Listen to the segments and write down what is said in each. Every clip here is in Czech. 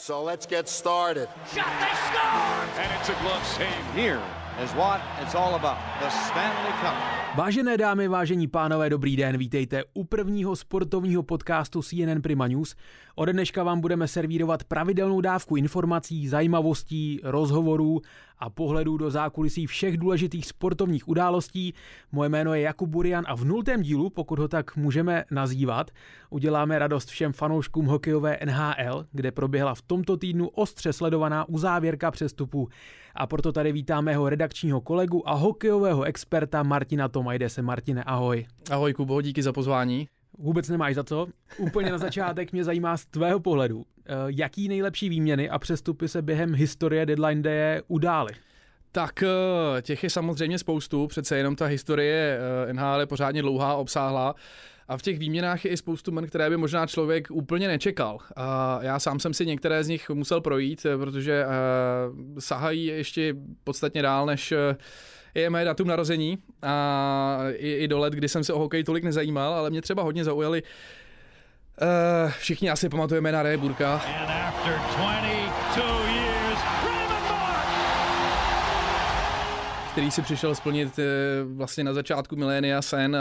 So let's get started. Shot, they score! And it's a glove save. Here is what it's all about the Stanley Cup. Vážené dámy, vážení pánové, dobrý den, vítejte u prvního sportovního podcastu CNN Prima News. Ode dneška vám budeme servírovat pravidelnou dávku informací, zajímavostí, rozhovorů a pohledů do zákulisí všech důležitých sportovních událostí. Moje jméno je Jakub Burian a v nultém dílu, pokud ho tak můžeme nazývat, uděláme radost všem fanouškům hokejové NHL, kde proběhla v tomto týdnu ostře sledovaná uzávěrka přestupu. A proto tady vítáme jeho redakčního kolegu a hokejového experta Martina Tomajdese. Martine, ahoj. Ahoj Kubo, díky za pozvání. Vůbec nemáš za co. Úplně na začátek mě zajímá z tvého pohledu, jaký nejlepší výměny a přestupy se během historie Deadline Day udály? Tak eh, těch je samozřejmě spoustu, přece jenom ta historie eh, NHL je pořádně dlouhá, obsáhlá. A v těch výměnách je i spoustu men, které by možná člověk úplně nečekal. A já sám jsem si některé z nich musel projít, protože sahají ještě podstatně dál než je mé datum narození a i, i do let, kdy jsem se o hokej tolik nezajímal, ale mě třeba hodně zaujaly Uh, všichni asi pamatujeme na Ray Burka. který si přišel splnit uh, vlastně na začátku milénia sen a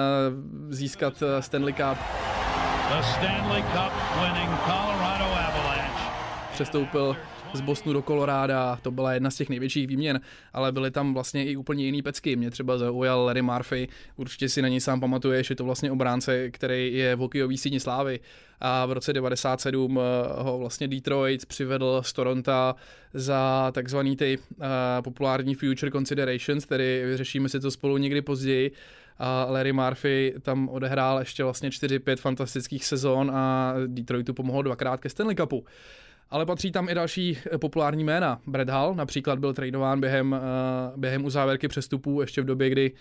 získat uh, Stanley Cup. The Stanley Cup winning Colorado Avalanche. Přestoupil z Bosnu do Koloráda, to byla jedna z těch největších výměn, ale byly tam vlastně i úplně jiný pecky. Mě třeba zaujal Larry Murphy, určitě si na něj sám pamatuješ, je to vlastně obránce, který je v hokejový síni slávy a v roce 97 eh, ho vlastně Detroit přivedl z Toronto za takzvaný ty uh, populární future considerations, tedy vyřešíme si to spolu někdy později a Larry Murphy tam odehrál ještě vlastně 4-5 fantastických sezon a Detroitu pomohl dvakrát ke Stanley Cupu. Ale patří tam i další eh, populární jména. Brad Hall například byl tradován během, uh, během uzávěrky přestupů ještě v době, kdy,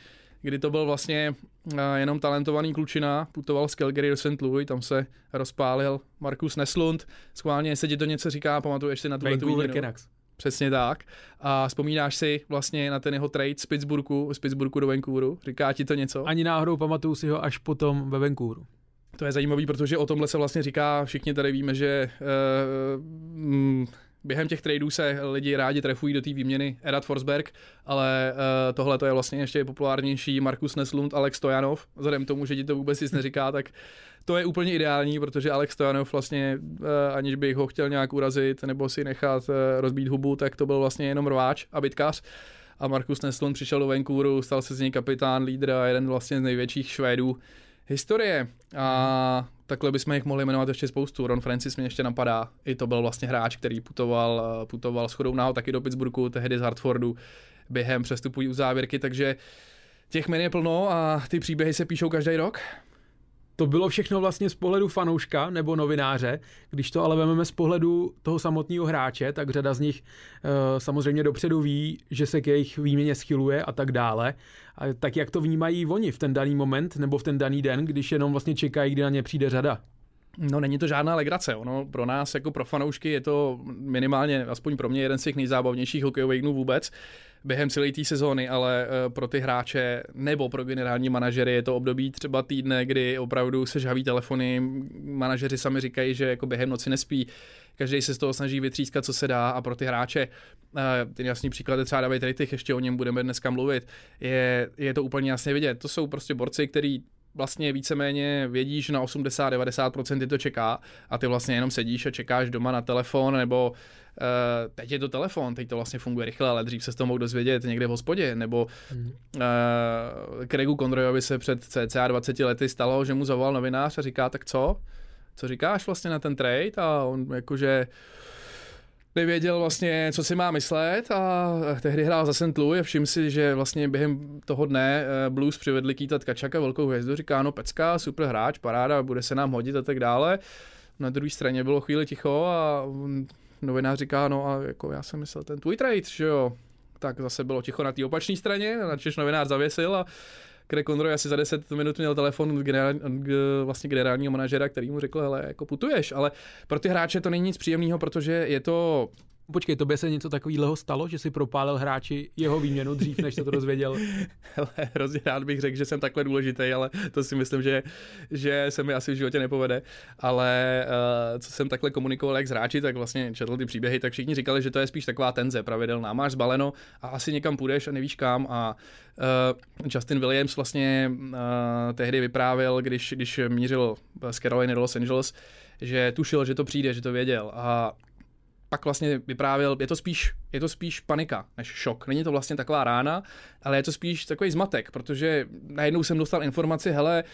kdy to byl vlastně uh, jenom talentovaný klučina, putoval z Calgary do St. Louis, tam se rozpálil Markus Neslund. Schválně, jestli ti to něco říká, pamatuješ si na tu Canucks. Přesně tak. A vzpomínáš si vlastně na ten jeho trade z Pittsburghu, z Pittsburghu do Vancouveru? Říká ti to něco? Ani náhodou pamatuju si ho až potom ve Vancouveru. To je zajímavý, protože o tomhle se vlastně říká, všichni tady víme, že uh, během těch tradeů se lidi rádi trefují do té výměny Erat Forsberg, ale uh, tohle to je vlastně ještě populárnější Markus Neslund, Alex Stojanov. Vzhledem tomu, že ti to vůbec nic neříká, tak to je úplně ideální, protože Alex Stojanov vlastně, uh, aniž bych ho chtěl nějak urazit nebo si nechat uh, rozbít hubu, tak to byl vlastně jenom rváč a bitkař a Markus Neslund přišel do Vancouveru, stal se z něj kapitán, lídr a jeden vlastně z největších Švédů historie. A takhle bychom jich mohli jmenovat ještě spoustu. Ron Francis mě ještě napadá. I to byl vlastně hráč, který putoval, putoval s náho taky do Pittsburghu, tehdy z Hartfordu během přestupu závěrky, takže těch men je plno a ty příběhy se píšou každý rok. To bylo všechno vlastně z pohledu fanouška nebo novináře, když to ale vezmeme z pohledu toho samotného hráče, tak řada z nich e, samozřejmě dopředu ví, že se k jejich výměně schyluje a tak dále. A tak jak to vnímají oni v ten daný moment nebo v ten daný den, když jenom vlastně čekají, kdy na ně přijde řada? No není to žádná legrace, ono pro nás jako pro fanoušky je to minimálně, aspoň pro mě, jeden z těch nejzábavnějších hokejových dnů vůbec během celé té sezóny, ale eh, pro ty hráče nebo pro generální manažery je to období třeba týdne, kdy opravdu se žhaví telefony, manažeři sami říkají, že jako během noci nespí, každý se z toho snaží vytřískat, co se dá a pro ty hráče, eh, ten jasný příklad je třeba David Reitich, ještě o něm budeme dneska mluvit, je, je to úplně jasně vidět. To jsou prostě borci, který vlastně víceméně vědí, že na 80-90% ty to čeká a ty vlastně jenom sedíš a čekáš doma na telefon nebo uh, teď je to telefon, teď to vlastně funguje rychle, ale dřív se to mohl dozvědět někde v hospodě, nebo hmm. uh, Craigu Conroyovi se před cca 20 lety stalo, že mu zavolal novinář a říká, tak co? Co říkáš vlastně na ten trade? A on jakože nevěděl vlastně, co si má myslet a tehdy hrál za St. Louis a všim si, že vlastně během toho dne eh, Blues přivedli Kýta Tkačaka, velkou hvězdu, říká, no pecka, super hráč, paráda, bude se nám hodit a tak dále. Na druhé straně bylo chvíli ticho a novinář říká, no a jako já jsem myslel ten tvůj trade, že jo. Tak zase bylo ticho na té opačné straně, načež novinář zavěsil a Craig Conroy asi za 10 minut měl telefon generál, vlastně generálního manažera, který mu řekl, hele, jako putuješ, ale pro ty hráče to není nic příjemného, protože je to Počkej, tobě se něco takového stalo, že si propálil hráči jeho výměnu dřív, než se to dozvěděl? Hele, hrozně rád bych řekl, že jsem takhle důležitý, ale to si myslím, že, že se mi asi v životě nepovede. Ale uh, co jsem takhle komunikoval jak s hráči, tak vlastně četl ty příběhy, tak všichni říkali, že to je spíš taková tenze pravidelná. Máš zbaleno a asi někam půjdeš a nevíš kam. A uh, Justin Williams vlastně uh, tehdy vyprávěl, když, když mířil z Caroliny do Los Angeles, že tušil, že to přijde, že to věděl. A pak vlastně vyprávěl, je to spíš, je to spíš panika než šok. Není to vlastně taková rána, ale je to spíš takový zmatek, protože najednou jsem dostal informaci, hele,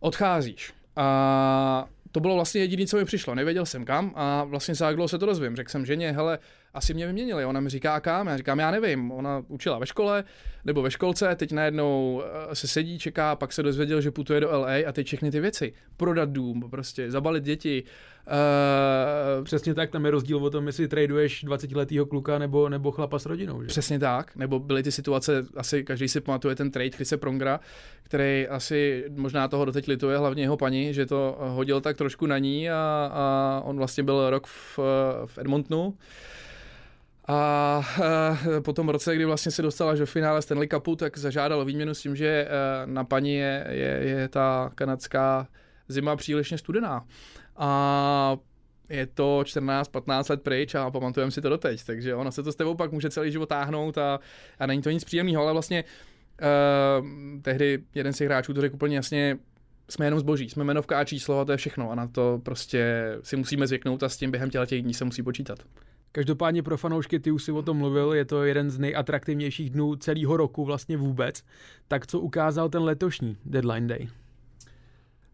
odcházíš. A to bylo vlastně jediné, co mi přišlo. Nevěděl jsem kam a vlastně záglo se to dozvím. Řekl jsem ženě, hele, asi mě vyměnili. Ona mi říká, kam? Já říkám, já nevím. Ona učila ve škole nebo ve školce, teď najednou eh, se sedí, čeká, pak se dozvěděl, že putuje do LA a teď všechny ty věci. Prodat dům, prostě zabalit děti, Uh, Přesně tak, tam je rozdíl o tom, jestli traduješ 20-letého kluka nebo, nebo chlapa s rodinou. Že? Přesně tak, nebo byly ty situace, asi každý si pamatuje ten trade Chrise Prongra, který asi možná toho doteď lituje, hlavně jeho paní, že to hodil tak trošku na ní a, a on vlastně byl rok v, v Edmontonu. A, a po tom roce, kdy vlastně se dostala do finále Stanley Cupu, tak zažádal výměnu s tím, že e, na paní je, je, je ta kanadská zima přílišně studená a je to 14-15 let pryč a pamatujeme si to doteď, takže ono se to s tebou pak může celý život táhnout a, a není to nic příjemného, ale vlastně uh, tehdy jeden z těch hráčů to řekl úplně jasně, jsme jenom zboží, jsme jmenovka a číslo a to je všechno a na to prostě si musíme zvyknout a s tím během těch dní se musí počítat. Každopádně pro fanoušky, ty už si o tom mluvil, je to jeden z nejatraktivnějších dnů celého roku vlastně vůbec. Tak co ukázal ten letošní Deadline Day?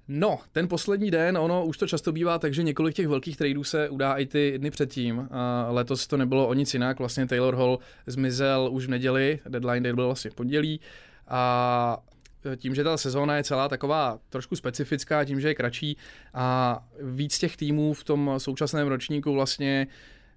No, ten poslední den, ono už to často bývá, takže několik těch velkých tradeů se udá i ty dny předtím. A letos to nebylo o nic jinak, vlastně Taylor Hall zmizel už v neděli, deadline day byl vlastně pondělí a tím, že ta sezóna je celá taková trošku specifická, tím, že je kratší a víc těch týmů v tom současném ročníku vlastně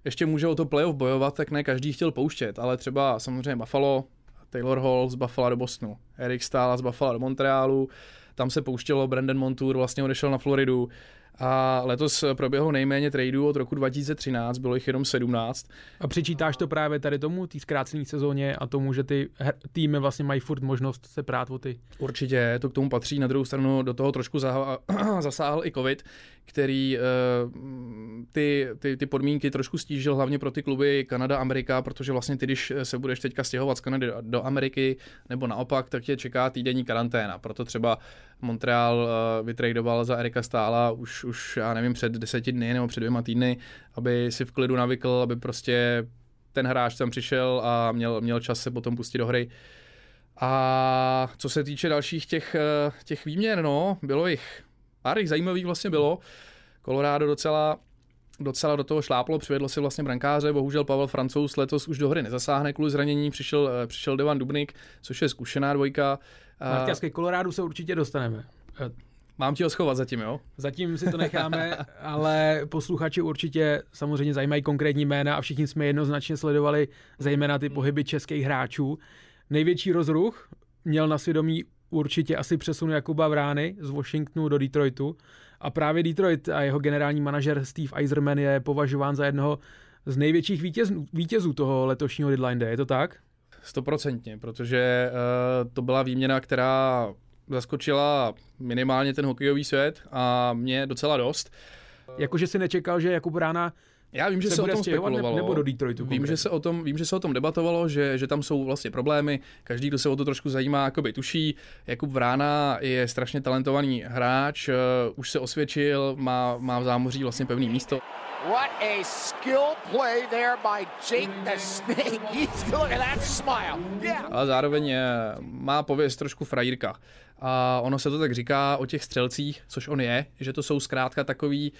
ještě může o to playoff bojovat, tak ne každý chtěl pouštět, ale třeba samozřejmě Buffalo, Taylor Hall z Buffalo do Bostonu, Eric Stahl z Buffalo do Montrealu, tam se pouštělo, Brandon Montour vlastně odešel na Floridu a letos proběhlo nejméně tradeů od roku 2013, bylo jich jenom 17. A přičítáš to právě tady tomu, té zkrácené sezóně a tomu, že ty týmy vlastně mají furt možnost se prát o ty? Určitě, to k tomu patří. Na druhou stranu do toho trošku zasáhl i covid, který uh, ty, ty, ty podmínky trošku stížil hlavně pro ty kluby Kanada, Amerika, protože vlastně ty, když se budeš teďka stěhovat z Kanady do Ameriky nebo naopak, tak tě čeká týdenní karanténa. Proto třeba Montreal uh, vytradoval za Erika Stála už, už, já nevím, před deseti dny nebo před dvěma týdny, aby si v klidu navykl, aby prostě ten hráč tam přišel a měl, měl čas se potom pustit do hry. A co se týče dalších těch, eh, těch výměn, no, bylo jich pár jich zajímavých vlastně bylo. Colorado docela docela do toho šláplo, přivedlo si vlastně brankáře, bohužel Pavel Francouz letos už do hry nezasáhne kvůli zranění, přišel, eh, přišel Devan Dubnik, což je zkušená dvojka. Martias, ke Kolorádu se určitě dostaneme. Eh, Mám ti ho schovat zatím, jo? Zatím si to necháme, ale posluchači určitě samozřejmě zajímají konkrétní jména a všichni jsme jednoznačně sledovali zejména ty pohyby českých hráčů. Největší rozruch měl na svědomí určitě asi přesun Jakuba Vrány z Washingtonu do Detroitu. A právě Detroit a jeho generální manažer Steve Eiserman je považován za jednoho z největších vítězů, vítězů toho letošního deadline day. Je to tak? Stoprocentně, protože uh, to byla výměna, která zaskočila minimálně ten hokejový svět a mě docela dost. Jakože si nečekal, že Jakub Rána já vím, že se, se o tom spekulovalo. Nebo do Detroitu. Vím, že se o tom, vím, že se o tom debatovalo, že, že tam jsou vlastně problémy. Každý, kdo se o to trošku zajímá, jakoby tuší. Jakub Vrána je strašně talentovaný hráč, uh, už se osvědčil, má, má v zámoří vlastně pevný místo. What a skill play there by Jake the Snake. He's, look at that smile. Yeah. Ale zároveň je, má pověst trošku frajírka. A ono se to tak říká o těch střelcích, což on je, že to jsou zkrátka takový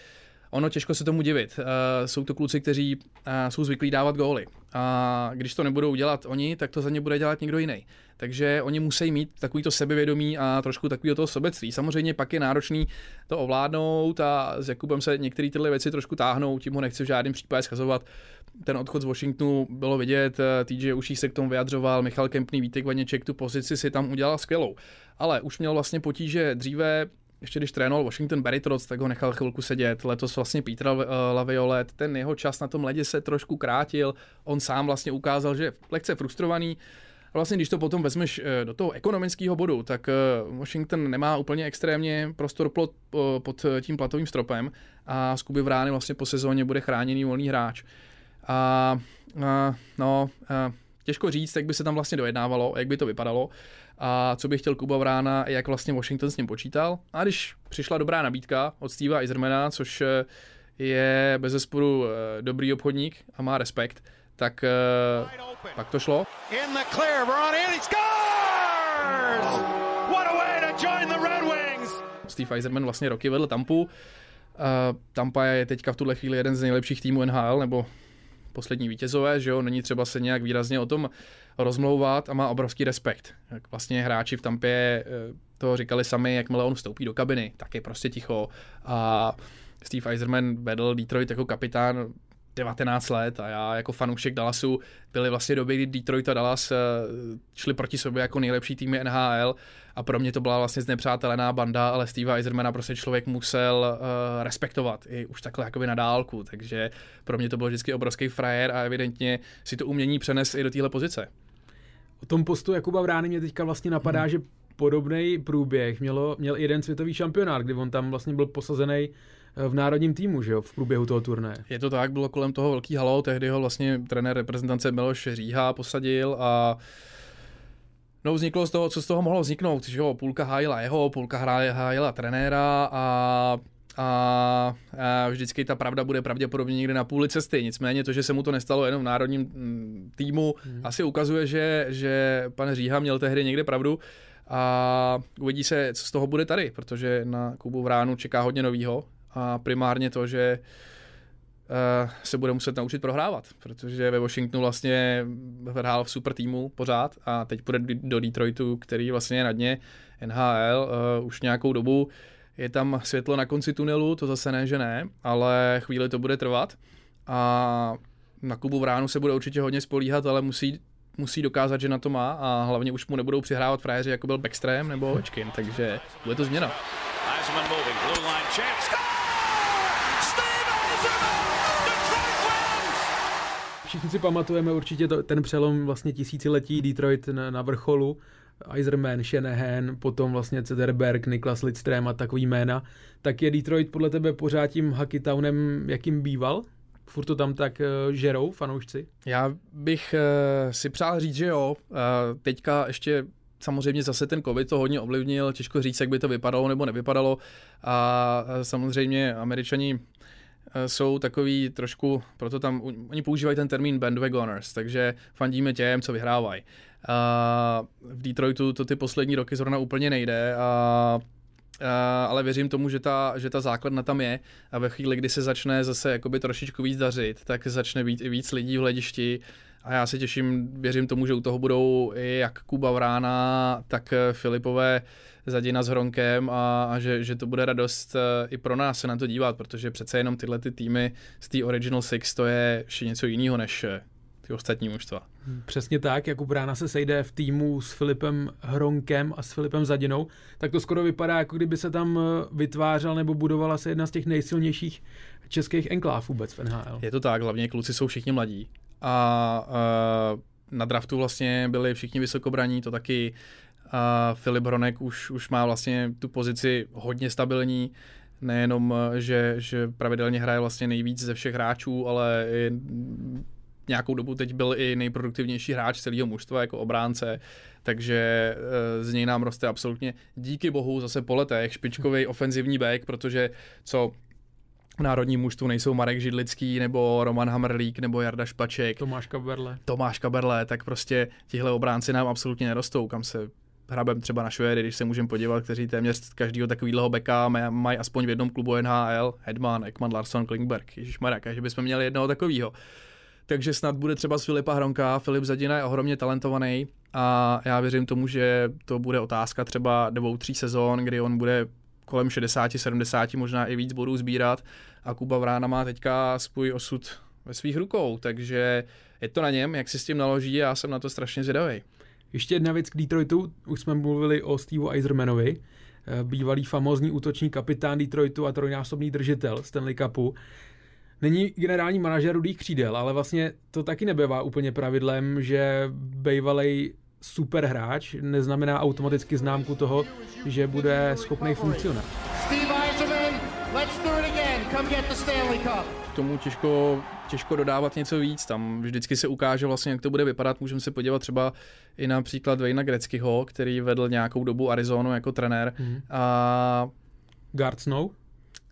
ono těžko se tomu divit. Uh, jsou to kluci, kteří uh, jsou zvyklí dávat góly. A když to nebudou dělat oni, tak to za ně bude dělat někdo jiný. Takže oni musí mít takovýto sebevědomí a trošku takového toho sobectví. Samozřejmě pak je náročný to ovládnout a s Jakubem se některé tyhle věci trošku táhnou, tím ho nechci v žádném případě schazovat. Ten odchod z Washingtonu bylo vidět, eh, TJ Uší se k tomu vyjadřoval, Michal Kempný, Vítek Vaněček tu pozici si tam udělal skvělou. Ale už měl vlastně potíže dříve ještě když trénoval Washington Barry tak ho nechal chvilku sedět. Letos vlastně Peter Laviolet, ten jeho čas na tom ledě se trošku krátil. On sám vlastně ukázal, že je lehce frustrovaný. A vlastně, když to potom vezmeš eh, do toho ekonomického bodu, tak eh, Washington nemá úplně extrémně prostor pod, pod tím platovým stropem a Scooby Vrány vlastně po sezóně bude chráněný volný hráč. A, a no, a, těžko říct, jak by se tam vlastně dojednávalo, jak by to vypadalo a co by chtěl Kuba Vrána, jak vlastně Washington s ním počítal. A když přišla dobrá nabídka od Steva Eisermana, což eh, je bez zesporu dobrý obchodník a má respekt, tak pak to šlo. Steve Eiserman vlastně roky vedl Tampu. Tampa je teďka v tuhle chvíli jeden z nejlepších týmů NHL, nebo poslední vítězové, že jo, není třeba se nějak výrazně o tom rozmlouvat a má obrovský respekt. Jak vlastně hráči v Tampě eh, to říkali sami, jakmile on vstoupí do kabiny, tak je prostě ticho a Steve Eiserman vedl Detroit jako kapitán 19 let a já jako fanoušek Dallasu byly vlastně doby, kdy Detroit a Dallas eh, šli proti sobě jako nejlepší týmy NHL a pro mě to byla vlastně znepřátelená banda, ale Steve Eisermana prostě člověk musel uh, respektovat i už takhle jakoby na dálku, takže pro mě to byl vždycky obrovský frajer a evidentně si to umění přenes i do téhle pozice. O tom postu Jakuba Vrány mě teďka vlastně napadá, hmm. že podobný průběh mělo, měl jeden světový šampionát, kdy on tam vlastně byl posazený v národním týmu, že jo, v průběhu toho turné. Je to tak, bylo kolem toho velký halo, tehdy ho vlastně trenér reprezentace Miloš Říha posadil a No vzniklo z toho, co z toho mohlo vzniknout, že jo, půlka hájila jeho, půlka hájila trenéra a a, a vždycky ta pravda bude pravděpodobně někde na půli cesty. Nicméně to, že se mu to nestalo jenom v národním mm, týmu, hmm. asi ukazuje, že, že pan Říha měl tehdy někde pravdu a uvidí se, co z toho bude tady, protože na Kubu v ránu čeká hodně novýho a primárně to, že uh, se bude muset naučit prohrávat, protože ve Washingtonu vlastně hrál v super týmu pořád a teď půjde do Detroitu, který vlastně je na dně NHL uh, eh, už nějakou dobu. Je tam světlo na konci tunelu, to zase ne, že ne, ale chvíli to bude trvat a na Kubu v ránu se bude určitě hodně spolíhat, ale musí musí dokázat, že na to má a hlavně už mu nebudou přihrávat frajeři, jako byl Backstream nebo Ovečkin, takže bude to změna. Všichni si pamatujeme určitě to, ten přelom vlastně tisíciletí Detroit na, na vrcholu. Eiserman, Shanahan, potom vlastně Cederberg, Niklas Lidström a takový jména. Tak je Detroit podle tebe pořád tím Hacketownem, jakým býval? Furt to tam tak uh, žerou fanoušci? Já bych uh, si přál říct, že jo. Uh, teďka ještě samozřejmě zase ten covid to hodně ovlivnil, těžko říct, jak by to vypadalo nebo nevypadalo. A samozřejmě američani jsou takový trošku, proto tam, oni používají ten termín bandwagoners, takže fandíme těm, co vyhrávají. A v Detroitu to ty poslední roky zrovna úplně nejde a ale věřím tomu, že ta, že ta základna tam je a ve chvíli, kdy se začne zase jakoby trošičku víc dařit, tak začne být i víc lidí v hledišti a já se těším, věřím tomu, že u toho budou i jak Kuba Vrána, tak Filipové Zadina s Hronkem a, a že, že to bude radost eh, i pro nás se na to dívat, protože přece jenom tyhle ty týmy z té Original Six to je ještě něco jiného než eh, ty ostatní mužstva. Přesně tak, Jakub Brána se sejde v týmu s Filipem Hronkem a s Filipem Zadinou, tak to skoro vypadá, jako kdyby se tam eh, vytvářel nebo budovala se jedna z těch nejsilnějších českých enkláv vůbec v NHL. Je to tak, hlavně kluci jsou všichni mladí. A, a na draftu vlastně byli všichni vysokobraní, to taky a Filip Hronek už, už má vlastně tu pozici hodně stabilní, nejenom, že, že pravidelně hraje vlastně nejvíc ze všech hráčů, ale i nějakou dobu teď byl i nejproduktivnější hráč celého mužstva jako obránce, takže e, z něj nám roste absolutně díky bohu zase po letech špičkový ofenzivní back, protože co v národním mužstvu nejsou Marek Židlický nebo Roman Hamrlík nebo Jarda Špaček. Tomáš Kaberle. Tomáš Kaberle, tak prostě tihle obránci nám absolutně nerostou, kam se hrabem třeba na Švédy, když se můžeme podívat, kteří téměř každého takového beka mají aspoň v jednom klubu NHL, Hedman, Ekman, Larsson, Klingberg. Ježíš Marek, že bychom měli jednoho takového. Takže snad bude třeba z Filipa Hronka. Filip Zadina je ohromně talentovaný a já věřím tomu, že to bude otázka třeba dvou, tří sezón, kdy on bude kolem 60, 70, možná i víc bodů sbírat a Kuba Vrána má teďka svůj osud ve svých rukou, takže je to na něm, jak si s tím naloží a já jsem na to strašně zvědavý. Ještě jedna věc k Detroitu, už jsme mluvili o Steve Eisermanovi, bývalý famózní útočný kapitán Detroitu a trojnásobný držitel Stanley Cupu. Není generální manažer rudých křídel, ale vlastně to taky nebývá úplně pravidlem, že bývalý superhráč neznamená automaticky známku toho, že bude schopný funkcionovat. Steve Eiserman, let's do it again. Come get the Stanley Cup. K tomu těžko, těžko dodávat něco víc. Tam vždycky se ukáže vlastně, jak to bude vypadat. Můžeme se podívat třeba i na příklad Vejna Greckého, který vedl nějakou dobu Arizonu jako trenér. Mm-hmm. A Gard Snow?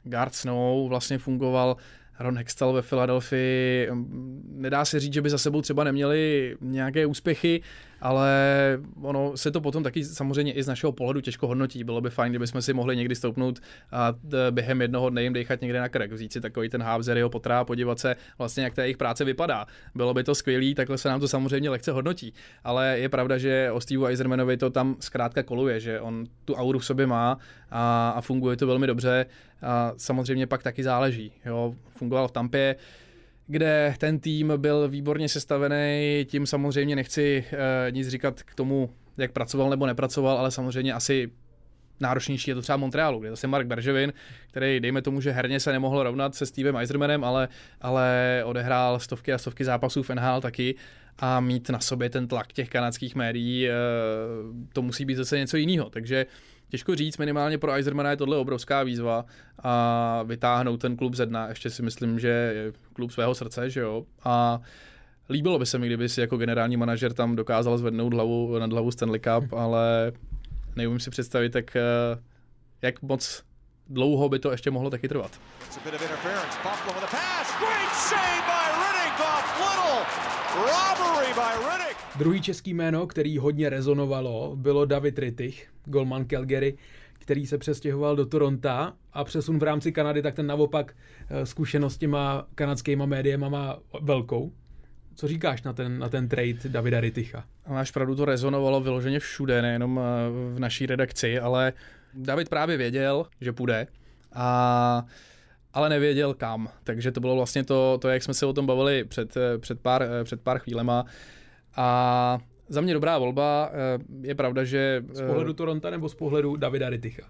Gard Snow vlastně fungoval Ron Hextall ve Filadelfii. Nedá se říct, že by za sebou třeba neměli nějaké úspěchy, ale ono se to potom taky samozřejmě i z našeho pohledu těžko hodnotí. Bylo by fajn, kdybychom si mohli někdy stoupnout a během jednoho dne jim dechat někde na krk, vzít si takový ten Habzer, jeho potrá, podívat se vlastně, jak ta jejich práce vypadá. Bylo by to skvělé, takhle se nám to samozřejmě lehce hodnotí. Ale je pravda, že o Steve Eisermanovi to tam zkrátka koluje, že on tu auru v sobě má a, a funguje to velmi dobře. A samozřejmě pak taky záleží. Jo. Fungoval v Tampě, kde ten tým byl výborně sestavený, tím samozřejmě nechci uh, nic říkat k tomu, jak pracoval nebo nepracoval, ale samozřejmě asi náročnější je to třeba Montrealu, kde zase Mark Berževin, který dejme tomu, že herně se nemohl rovnat se Stevem Eisermanem, ale, ale odehrál stovky a stovky zápasů v NHL taky a mít na sobě ten tlak těch kanadských médií, uh, to musí být zase něco jiného. Takže Těžko říct, minimálně pro Eisermana je tohle obrovská výzva a vytáhnout ten klub ze dna, ještě si myslím, že je klub svého srdce, že jo. A líbilo by se mi, kdyby si jako generální manažer tam dokázal zvednout hlavu nad hlavu Stanley Cup, ale neumím si představit, tak eh, jak moc dlouho by to ještě mohlo taky trvat. Druhý český jméno, který hodně rezonovalo, bylo David Rittich, golman Calgary, který se přestěhoval do Toronto a přesun v rámci Kanady, tak ten naopak eh, zkušenost těma kanadskýma médiema má velkou. Co říkáš na ten, na ten trade Davida Ritticha? Máš pravdu, to rezonovalo vyloženě všude, nejenom eh, v naší redakci, ale David právě věděl, že půjde a ale nevěděl kam. Takže to bylo vlastně to, to jak jsme se o tom bavili před, eh, před, pár, před pár chvílema. A za mě dobrá volba. Eh, je pravda, že... Z pohledu Toronto nebo z pohledu Davida Riticha?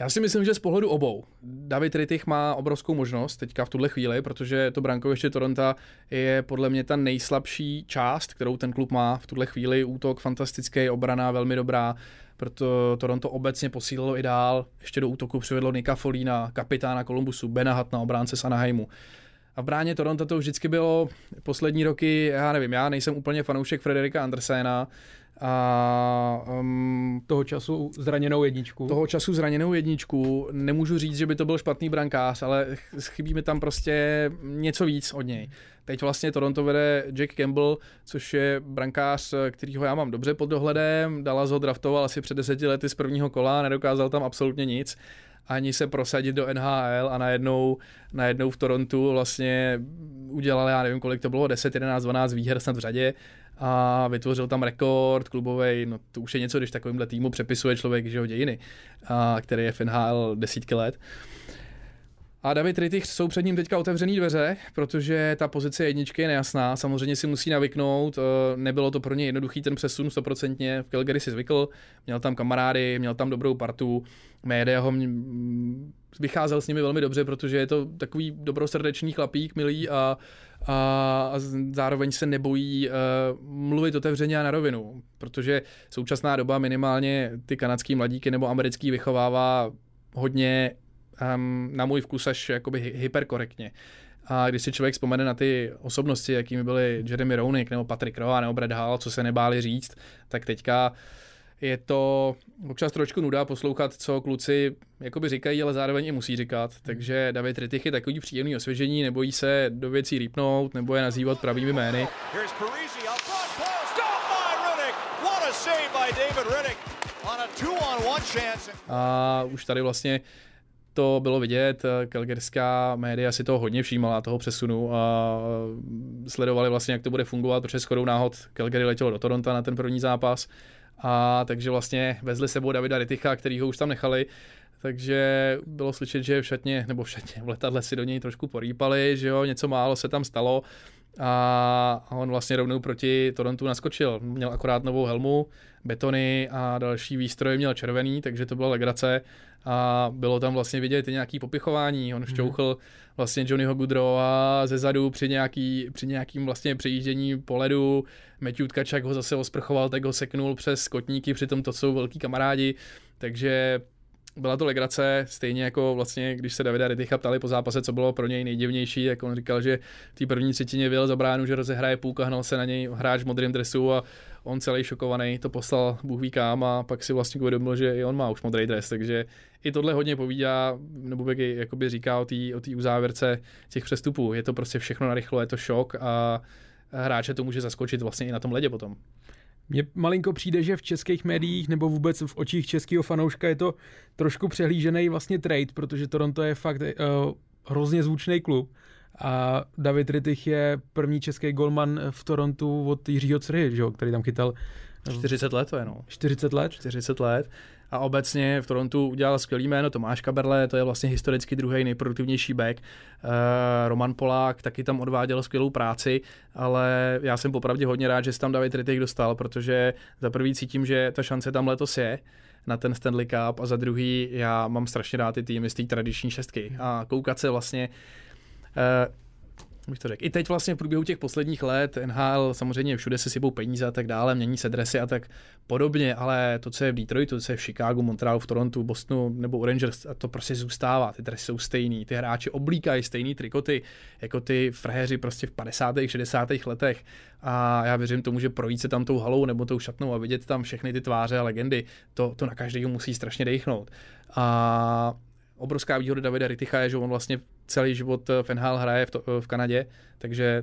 Já si myslím, že z pohledu obou. David Rittich má obrovskou možnost teďka v tuhle chvíli, protože to brankoviště Toronto je podle mě ta nejslabší část, kterou ten klub má v tuhle chvíli. Útok fantastický, obrana velmi dobrá, proto Toronto obecně posílilo i dál. Ještě do útoku přivedlo Nika Folína, kapitána Columbusu, Bena Hatna, obránce z Anaheimu. A v bráně Toronto to vždycky bylo poslední roky, já nevím, já nejsem úplně fanoušek Frederika Andersena, a um, toho času zraněnou jedničku. Toho času zraněnou jedničku. Nemůžu říct, že by to byl špatný brankář, ale chybí mi tam prostě něco víc od něj. Teď vlastně Toronto vede Jack Campbell, což je brankář, kterýho já mám dobře pod dohledem. Dallas ho draftoval asi před deseti lety z prvního kola, nedokázal tam absolutně nic ani se prosadit do NHL a najednou, najednou v Torontu vlastně udělal, já nevím kolik to bylo, 10, 11, 12 výher snad v řadě a vytvořil tam rekord klubový, no to už je něco, když takovýmhle týmu přepisuje člověk, že ho dějiny, a, který je v NHL desítky let. A David Rittich jsou před ním teďka otevřený dveře, protože ta pozice jedničky je nejasná. Samozřejmě si musí navyknout. Eh, nebylo to pro ně jednoduchý ten přesun stoprocentně. V Calgary si zvykl, měl tam kamarády, měl tam dobrou partu. Média ho vycházel s nimi velmi dobře, protože je to takový dobrosrdečný chlapík, milý a, a, a zároveň se nebojí uh, mluvit otevřeně a na rovinu, protože současná doba minimálně ty kanadský mladíky nebo americký vychovává hodně um, na můj vkus až jakoby hyperkorektně. A když si člověk vzpomene na ty osobnosti, jakými byli Jeremy Roenick nebo Patrick Roa nebo Brad Hall, co se nebáli říct, tak teďka je to občas trošku nuda poslouchat, co kluci jakoby říkají, ale zároveň i musí říkat. Takže David Rittich je takový příjemný osvěžení, nebojí se do věcí rýpnout nebo je nazývat pravými jmény. A už tady vlastně to bylo vidět, kalgerská média si toho hodně všímala, toho přesunu a sledovali vlastně, jak to bude fungovat, protože shodou náhod Calgary letělo do Toronto na ten první zápas a takže vlastně vezli sebou Davida Riticha, který ho už tam nechali, takže bylo slyšet, že v šatně, nebo v šatně, v letadle si do něj trošku porýpali, že jo, něco málo se tam stalo, a on vlastně rovnou proti Torontu naskočil. Měl akorát novou helmu, betony a další výstroje měl červený, takže to byla legrace a bylo tam vlastně vidět i nějaký popichování. On šťouchl vlastně Johnnyho Goodrowa ze zadu při, nějaký, při nějakým vlastně přejíždění po ledu. Matthew Tkačak ho zase osprchoval, tak ho seknul přes kotníky, přitom to jsou velký kamarádi, takže byla to legrace, stejně jako vlastně, když se Davida Riticha ptali po zápase, co bylo pro něj nejdivnější, jak on říkal, že v té první třetině vyjel za bránu, že rozehraje půlka, hnal se na něj hráč v modrém dresu a on celý šokovaný to poslal Bůh ví kam a pak si vlastně uvědomil, že i on má už modrý dres, takže i tohle hodně povídá, nebo jak jakoby říká o té o uzávěrce těch přestupů. Je to prostě všechno narychlo, je to šok a hráče to může zaskočit vlastně i na tom ledě potom. Mně malinko přijde, že v českých médiích nebo vůbec v očích českého fanouška je to trošku přehlížený vlastně trade, protože Toronto je fakt uh, hrozně zvučný klub a David Rittich je první český golman v Torontu od Jiřího Crhy, že který tam chytal 40 let to je, no. 40 let? 40 let a obecně v Torontu udělal skvělý jméno Tomáš Kaberle, to je vlastně historicky druhý nejproduktivnější back. Uh, Roman Polák taky tam odváděl skvělou práci, ale já jsem popravdě hodně rád, že se tam David Rittig dostal, protože za prvý cítím, že ta šance tam letos je na ten Stanley Cup a za druhý já mám strašně rád ty týmy z té tradiční šestky a koukat se vlastně uh, bych to řekl. I teď vlastně v průběhu těch posledních let NHL samozřejmě všude se sypou peníze a tak dále, mění se dresy a tak podobně, ale to, co je v Detroitu, to, co je v Chicagu, Montrealu, v Torontu, Bostonu nebo u Rangers, to prostě zůstává. Ty dresy jsou stejný, ty hráči oblíkají stejný trikoty, jako ty frahéři prostě v 50. 60. letech. A já věřím tomu, že projít se tam tou halou nebo tou šatnou a vidět tam všechny ty tváře a legendy, to, to na každého musí strašně dechnout. A obrovská výhoda Davida Riticha je, že on vlastně celý život v NHL hraje v, to, v Kanadě, takže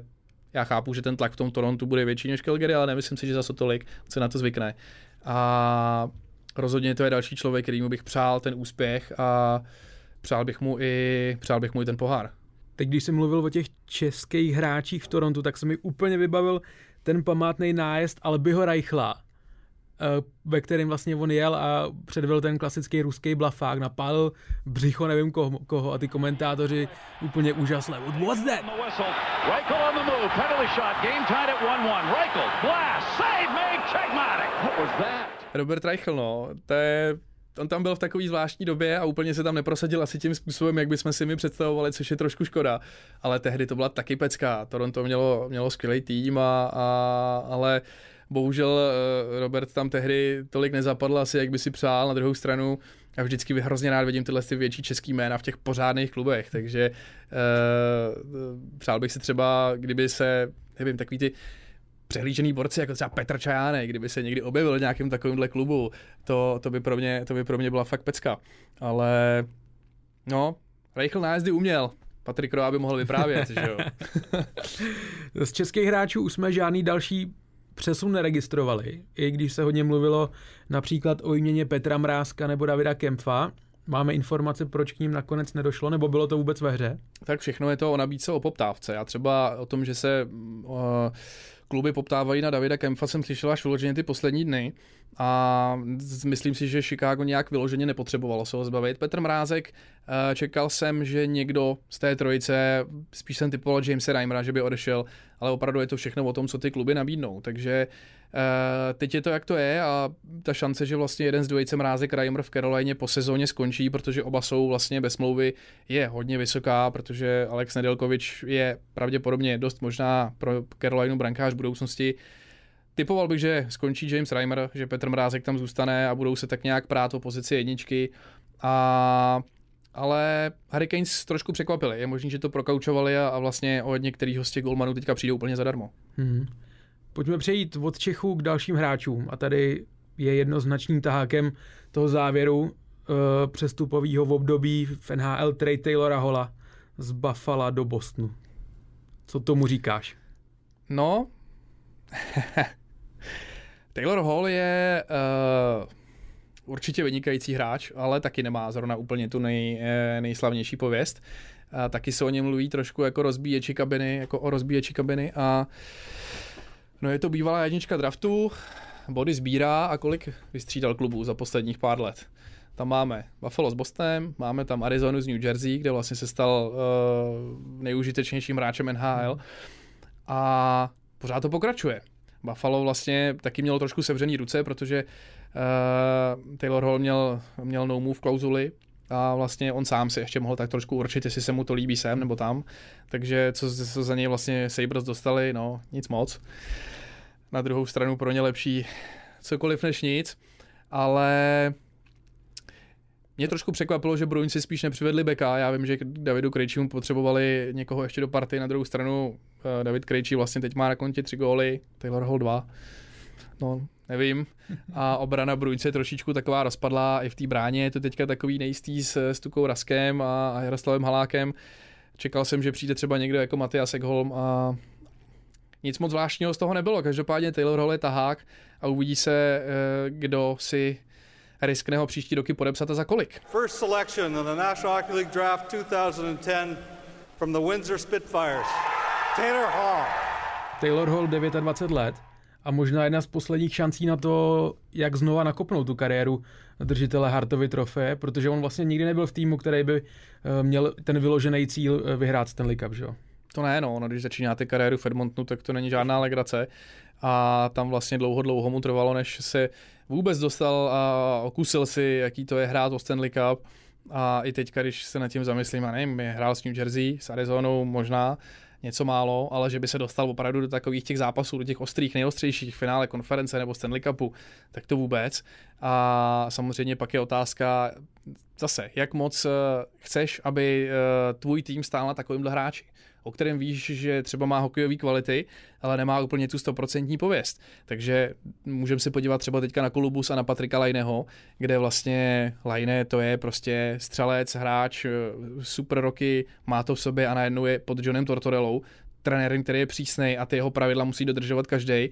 já chápu, že ten tlak v tom Torontu bude větší než Calgary, ale nemyslím si, že zase tolik se na to zvykne. A rozhodně to je další člověk, kterýmu bych přál ten úspěch a přál bych mu i, přál bych mu i ten pohár. Teď, když jsem mluvil o těch českých hráčích v Torontu, tak se mi úplně vybavil ten památný nájezd Albyho Reichla, Eh, ve kterém vlastně on jel a předvedl ten klasický ruský blafák, napálil břicho nevím koho, koho a ty komentátoři úplně úžasné. What was that? Reichel on the move, penalty shot, game tied at 1-1. Reichel, blast, save made, checkmatic. What was that? Robert Reichel, no, to je on tam byl v takové zvláštní době a úplně se tam neprosadil asi tím způsobem, jak bychom si mi představovali, což je trošku škoda. Ale tehdy to byla taky pecka. Toronto mělo, mělo skvělý tým, a, a, ale Bohužel eh, Robert tam tehdy tolik nezapadl asi, jak by si přál. Na druhou stranu já vždycky hrozně rád vidím tyhle ty větší český jména v těch pořádných klubech, takže uh, přál bych si třeba, kdyby se, nevím, takový ty přehlížený borci, jako třeba Petr Čajánek, kdyby se někdy objevil v nějakém takovémhle klubu, to, to, by pro mě, to by pro mě byla fakt pecka. Ale no, Reichl nájezdy uměl, Patrik Roa by mohl vyprávět, že jo. Z českých hráčů už jsme žádný další přesun neregistrovali, i když se hodně mluvilo například o jměně Petra Mrázka nebo Davida Kempfa. Máme informace, proč k ním nakonec nedošlo, nebo bylo to vůbec ve hře? Tak všechno je to o nabídce o poptávce. Já třeba o tom, že se uh, kluby poptávají na Davida Kempfa, jsem slyšel až vyloženě ty poslední dny a myslím si, že Chicago nějak vyloženě nepotřebovalo se ho zbavit. Petr Mrázek, eh, čekal jsem, že někdo z té trojice, spíš jsem typoval Jamesa Reimera, že by odešel, ale opravdu je to všechno o tom, co ty kluby nabídnou. Takže eh, teď je to, jak to je a ta šance, že vlastně jeden z dvojice Mrázek Reimer v Carolině po sezóně skončí, protože oba jsou vlastně bez smlouvy, je hodně vysoká, protože Alex Nedelkovič je pravděpodobně dost možná pro Carolinu brankář budoucnosti. Typoval bych, že skončí James Reimer, že Petr Mrázek tam zůstane a budou se tak nějak prát o pozici jedničky. A ale Hurricanes trošku překvapili. Je možné, že to prokaučovali a, a vlastně od některých z těch golmanů teďka přijdou úplně zadarmo. Hmm. Pojďme přejít od Čechů k dalším hráčům. A tady je jednoznačným tahákem toho závěru uh, přestupového v období v NHL trade Taylora Hola z Buffalo do Bostonu. Co tomu říkáš? No, Taylor Hall je uh, určitě vynikající hráč, ale taky nemá zrovna úplně tu nej, eh, nejslavnější pověst. Uh, taky se o něm mluví trošku jako rozbíječi kabiny, jako o rozbíječi kabiny a no je to bývalá jednička draftu, body sbírá a kolik vystřídal klubů za posledních pár let. Tam máme Buffalo s Bostonem, máme tam Arizonu z New Jersey, kde vlastně se stal uh, nejužitečnějším hráčem NHL. a pořád to pokračuje. Buffalo vlastně taky mělo trošku sevřený ruce, protože uh, Taylor Hall měl, měl no move klauzuli a vlastně on sám si ještě mohl tak trošku určit, jestli se mu to líbí sem nebo tam. Takže co, co za něj vlastně Sabres dostali, no nic moc. Na druhou stranu pro ně lepší cokoliv než nic, ale mě trošku překvapilo, že Bruins si spíš nepřivedli beka. Já vím, že Davidu Krejčímu potřebovali někoho ještě do party. Na druhou stranu uh, David Krejčí vlastně teď má na kontě tři góly, Taylor Hall dva. No, nevím. A obrana Bruins je trošičku taková rozpadlá. I v té bráně je to teďka takový nejistý s, s Tukou Raskem a, a Jaroslavem Halákem. Čekal jsem, že přijde třeba někdo jako Matias Ekholm a nic moc zvláštního z toho nebylo. Každopádně Taylor Hall je tahák a uvidí se, eh, kdo si riskne ho příští roky podepsat a za kolik. First selection in the National Hockey League Draft 2010 from the Windsor Spitfires, Taylor Hall. Taylor Hall 29 let a možná jedna z posledních šancí na to, jak znova nakopnout tu kariéru držitele Hartovy trofeje, protože on vlastně nikdy nebyl v týmu, který by eh, měl ten vyložený cíl eh, vyhrát Stanley Cup, že jo? To ne, no, no, když začínáte kariéru v Edmontonu, tak to není žádná legrace a tam vlastně dlouho, dlouho mu trvalo, než se vůbec dostal a okusil si, jaký to je hrát o Stanley Cup. A i teď, když se nad tím zamyslím, a nevím, hrál s New Jersey, s Arizonou možná, něco málo, ale že by se dostal opravdu do takových těch zápasů, do těch ostrých, nejostřejších finále konference nebo Stanley Cupu, tak to vůbec. A samozřejmě pak je otázka zase, jak moc eh, chceš, aby eh, tvůj tým stál na takovýmhle hráči o kterém víš, že třeba má hokejové kvality, ale nemá úplně tu 100% pověst. Takže můžeme se podívat třeba teďka na Kolubus a na Patrika Lajneho, kde vlastně Lajne to je prostě střelec, hráč, super roky, má to v sobě a najednou je pod Johnem Tortorellou, trenérem, který je přísný a ty jeho pravidla musí dodržovat každý.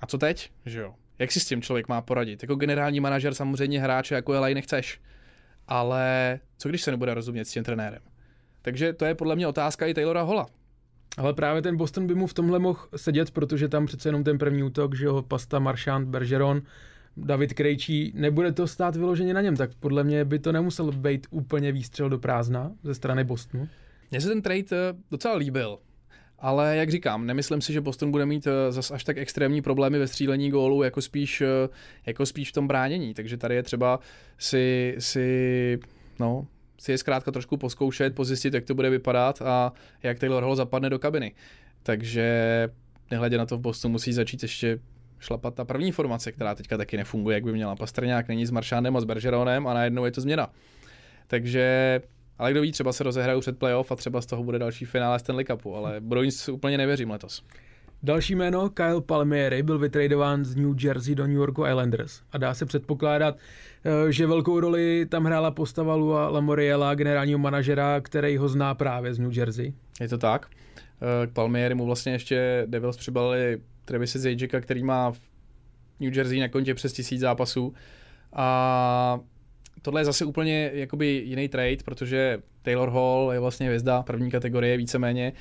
A co teď? Že jo? Jak si s tím člověk má poradit? Jako generální manažer samozřejmě hráče jako je Lajne chceš. Ale co když se nebude rozumět s tím trenérem? Takže to je podle mě otázka i Taylora Hola. Ale právě ten Boston by mu v tomhle mohl sedět, protože tam přece jenom ten první útok, že jo, Pasta, Marchand, Bergeron, David Krejčí, nebude to stát vyloženě na něm, tak podle mě by to nemusel být úplně výstřel do prázdna ze strany Bostonu. Mně se ten trade eh, docela líbil, ale jak říkám, nemyslím si, že Boston bude mít eh, zas až tak extrémní problémy ve střílení gólu, jako spíš, eh, jako spíš v tom bránění. Takže tady je třeba si, si no, si je zkrátka trošku poskoušet, pozjistit, jak to bude vypadat a jak Taylor Hall zapadne do kabiny. Takže nehledě na to v Bostonu musí začít ještě šlapat ta první formace, která teďka taky nefunguje, jak by měla. Pastrňák není s Maršánem a s Bergeronem a najednou je to změna. Takže ale kdo ví, třeba se rozehrajou před playoff a třeba z toho bude další finále Stanley Cupu, ale Bruins úplně nevěřím letos. Další jméno, Kyle Palmieri, byl vytradován z New Jersey do New Yorku Islanders a dá se předpokládat, eh, že velkou roli tam hrála postava Lua Lamoriela, generálního manažera, který ho zná právě z New Jersey. Je to tak. Eh, k Palmieri mu vlastně ještě Devils přibalili Travis Zajčeka, který má v New Jersey na kontě přes tisíc zápasů a tohle je zase úplně jakoby jiný trade, protože Taylor Hall je vlastně hvězda první kategorie víceméně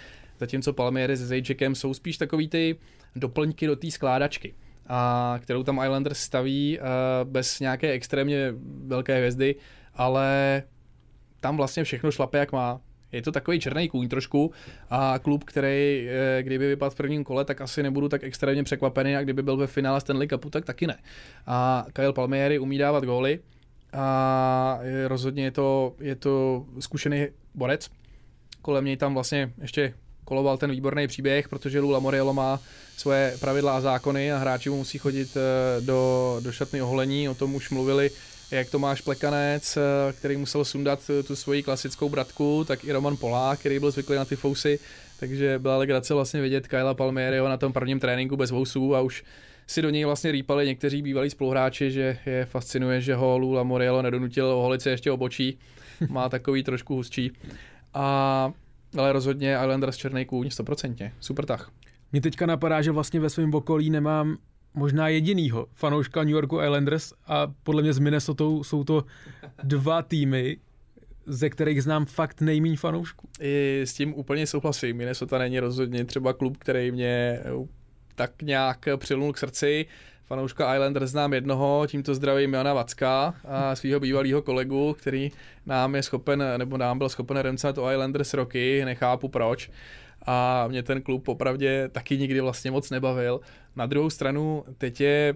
zatímco Palmieri se Zajčekem jsou spíš takový ty doplňky do té skládačky, a kterou tam Islanders staví uh, bez nějaké extrémně velké hvězdy, ale tam vlastně všechno šlape jak má. Je to takový černý kůň trošku a klub, který eh, kdyby vypadl v prvním kole, tak asi nebudu tak extrémně překvapený a kdyby byl ve finále Stanley Cupu, tak taky ne. A Kyle Palmieri umí dávat góly a rozhodně je to, je to zkušený borec. Kolem něj tam vlastně ještě koloval ten výborný příběh, protože Lula Moriello má svoje pravidla a zákony a hráči mu musí chodit eh, do, do šatny oholení, o tom už mluvili jak Tomáš Plekanec, eh, který musel sundat eh, tu svoji klasickou bratku, tak i Roman Polák, který byl zvyklý na ty fousy, takže byla legrace vlastně vidět Kyla Palmieriho na tom prvním tréninku bez vousů a už si do něj vlastně rýpali někteří bývalí spoluhráči, že je fascinuje, že ho Lula Moriello nedonutil oholit se ještě obočí, má takový trošku hustší. A ale rozhodně Islanders černý kůň, 100%. Super tah. Mě teďka napadá, že vlastně ve svém okolí nemám možná jedinýho fanouška New Yorku Islanders a podle mě s Minnesota jsou to dva týmy, ze kterých znám fakt nejméně fanoušků. I s tím úplně souhlasím. Minnesota není rozhodně třeba klub, který mě tak nějak přilnul k srdci fanouška Islander znám jednoho, tímto zdravím Jana Vacka a svého bývalého kolegu, který nám je schopen, nebo nám byl schopen remcat o Islanders roky, nechápu proč. a mě ten klub popravdě taky nikdy vlastně moc nebavil. Na druhou stranu teď je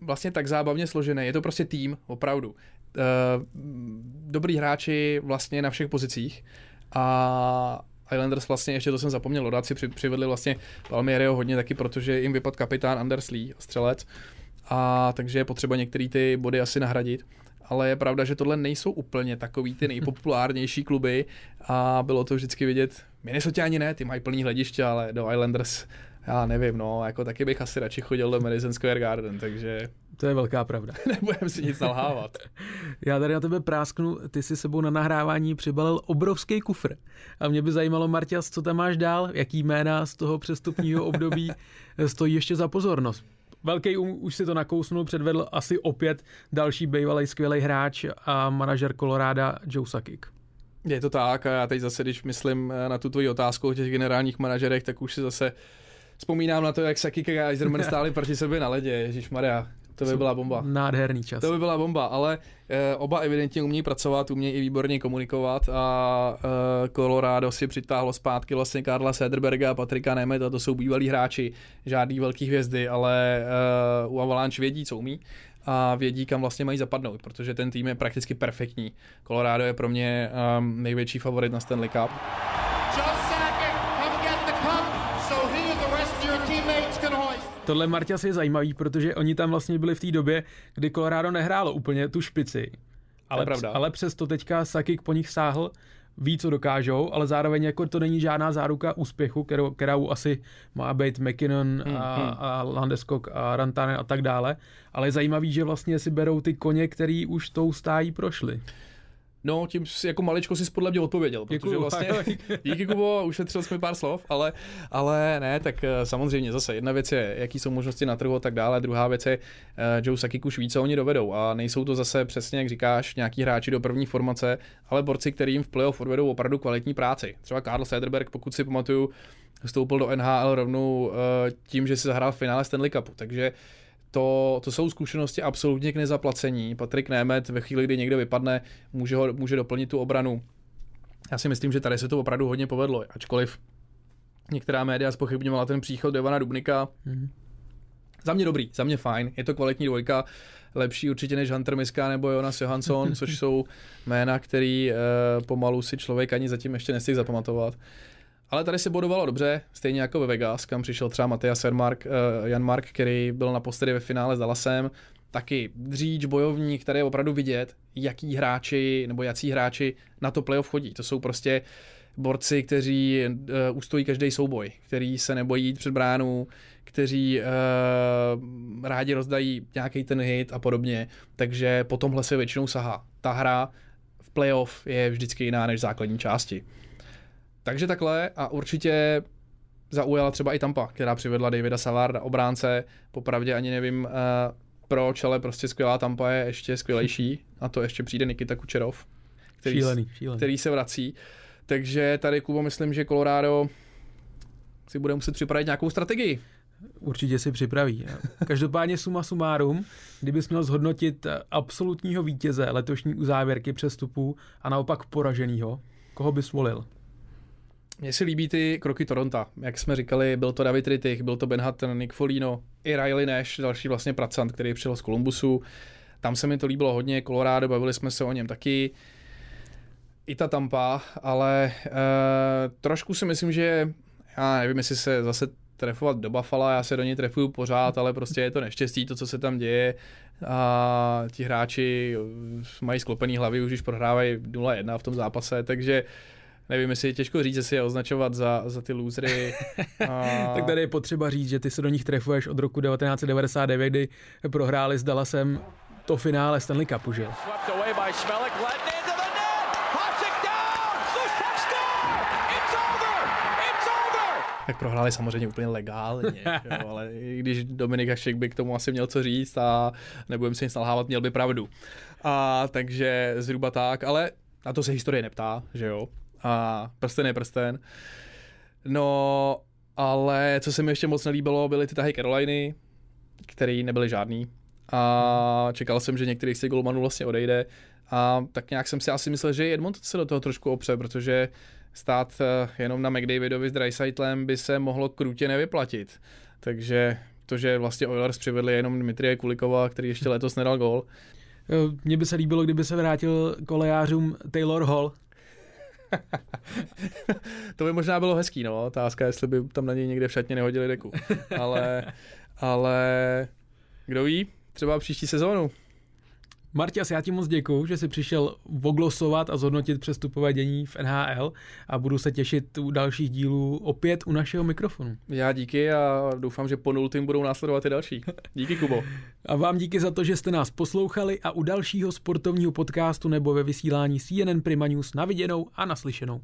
vlastně tak zábavně složený, je to prostě tým, opravdu. Eh, dobrý hráči vlastně na všech pozicích a Islanders vlastně, ještě to jsem zapomněl si při, přivedli vlastně Palmieriho hodně taky, protože jim vypadl kapitán Anders Lee, střelec, a takže je potřeba některé ty body asi nahradit. Ale je pravda, že tohle nejsou úplně takový ty nejpopulárnější kluby a bylo to vždycky vidět, Minnesota ani ne, ty mají plný hlediště, ale do Islanders já nevím, no, jako taky bych asi radši chodil do Madison Square Garden, takže... To je velká pravda. Nebudem si nic nalhávat. Já tady na tebe prásknu, ty si sebou na nahrávání přibalil obrovský kufr. A mě by zajímalo, Marťas, co tam máš dál, jaký jména z toho přestupního období stojí ještě za pozornost. Velký um už si to nakousnul, předvedl asi opět další bývalý skvělý hráč a manažer Colorado Joe Sakic. Je to tak a já teď zase, když myslím na tu tvoji otázku o těch generálních manažerech, tak už si zase vzpomínám na to, jak Sakik a Eiserman stáli proti sobě na ledě, Ježíš Maria. To by byla bomba. Nádherný čas. To by byla bomba, ale e, oba evidentně umějí pracovat, umějí i výborně komunikovat a e, Colorado si přitáhlo zpátky vlastně Karla Sederberga a Patrika Nemeta, to jsou bývalí hráči, žádný velký hvězdy, ale e, u Avalanche vědí, co umí a vědí, kam vlastně mají zapadnout, protože ten tým je prakticky perfektní. Colorado je pro mě um, největší favorit na Stanley Cup. Tohle Marťas je zajímavý, protože oni tam vlastně byli v té době, kdy Colorado nehrálo úplně tu špici. Ale, ale přesto teďka Sakik po nich sáhl, ví, co dokážou, ale zároveň jako to není žádná záruka úspěchu, kterou, kterou asi má být McKinnon a, hmm, hmm. a Landeskog a Rantanen a tak dále. Ale je zajímavý, že vlastně si berou ty koně, který už tou stájí prošli. No, tím si jako maličko si podle mě odpověděl, protože Děkuju. vlastně, díky Kubo, ušetřil jsme pár slov, ale, ale ne, tak eh, samozřejmě zase jedna věc je, jaký jsou možnosti na trhu a tak dále, druhá věc je, uh, Joe Sakik už ví, co oni dovedou a nejsou to zase přesně, jak říkáš, nějaký hráči do první formace, ale borci, který jim v playoff odvedou opravdu kvalitní práci. Třeba Karl Sederberg, pokud si pamatuju, vstoupil do NHL rovnou uh, tím, že si zahrál v finále Stanley Cupu, takže uh, to, to jsou zkušenosti absolutně k nezaplacení. Patrik Német ve chvíli, kdy někdo vypadne, může, ho, může doplnit tu obranu. Já si myslím, že tady se to opravdu hodně povedlo, ačkoliv některá média spochybňovala ten příchod Devana Dubnika. Mm-hmm. Za mě dobrý, za mě fajn, je to kvalitní dvojka, lepší určitě než Hunter Miska nebo Jonas Johansson, což jsou jména, který eh, pomalu si člověk ani zatím ještě nestihl zapamatovat. Ale tady se bodovalo dobře, stejně jako ve Vegas, kam přišel třeba Matias Janmark, uh, Jan Mark, který byl naposledy ve finále s Dallasem. Taky dříč, bojovník, který je opravdu vidět, jaký hráči nebo jací hráči na to playoff chodí. To jsou prostě borci, kteří uh, ustojí každý souboj, který se nebojí jít před bránu, kteří uh, rádi rozdají nějaký ten hit a podobně. Takže po tomhle se většinou sahá. Ta hra v playoff je vždycky jiná než v základní části. Takže takhle a určitě zaujala třeba i Tampa, která přivedla Davida Savarda, obránce, popravdě ani nevím uh, proč, ale prostě skvělá Tampa je ještě skvělejší a to ještě přijde Nikita Kučerov, který, šílený, šílený. který se vrací. Takže tady, Kubo, myslím, že Colorado si bude muset připravit nějakou strategii. Určitě si připraví. Každopádně suma sumárum, kdybys měl zhodnotit absolutního vítěze letošní uzávěrky přestupů a naopak poraženýho, koho bys volil? Mně se líbí ty kroky Toronto. Jak jsme říkali, byl to David Rittich, byl to Ben Hutton, Nick Folino, i Riley Nash, další vlastně pracant, který přijel z Kolumbusu. Tam se mi to líbilo hodně, Colorado, bavili jsme se o něm taky. I ta Tampa, ale uh, trošku si myslím, že já nevím, jestli se zase trefovat do Buffalo, já se do něj trefuju pořád, ale prostě je to neštěstí, to, co se tam děje a ti hráči mají sklopený hlavy, už když prohrávají 0-1 v tom zápase, takže uh, nevím, jestli je těžko říct, jestli je označovat za, za ty lůzry. A... tak tady je potřeba říct, že ty se do nich trefuješ od roku 1999, kdy prohráli s Dallasem to finále Stanley Cupu, že? tak prohráli samozřejmě úplně legálně, jo, ale i když Dominik Hašek by k tomu asi měl co říct a nebudem si nic nalhávat, měl by pravdu. A takže zhruba tak, ale na to se historie neptá, že jo a prsten je prsten. No, ale co se mi ještě moc nelíbilo, byly ty tahy Caroliny, které nebyly žádný. A čekal jsem, že některý z těch golmanů vlastně odejde. A tak nějak jsem si asi myslel, že Edmond se do toho trošku opře, protože stát eh, jenom na McDavidovi s Dreisaitlem by se mohlo krutě nevyplatit. Takže to, že vlastně Oilers přivedli jenom Dmitrie Kulikova, který ještě letos nedal gol. Eh, mně by se líbilo, kdyby se vrátil kolejářům Taylor Hall. to by možná bylo hezký, no. Otázka, jestli by tam na něj někde v šatně nehodili deku. Ale, ale kdo ví, třeba příští sezónu. Martias, já ti moc děkuju, že jsi přišel voglosovat a zhodnotit přestupové dění v NHL a budu se těšit u dalších dílů opět u našeho mikrofonu. Já díky a doufám, že po nultým budou následovat i další. Díky, Kubo. A vám díky za to, že jste nás poslouchali a u dalšího sportovního podcastu nebo ve vysílání CNN Prima News na viděnou a naslyšenou.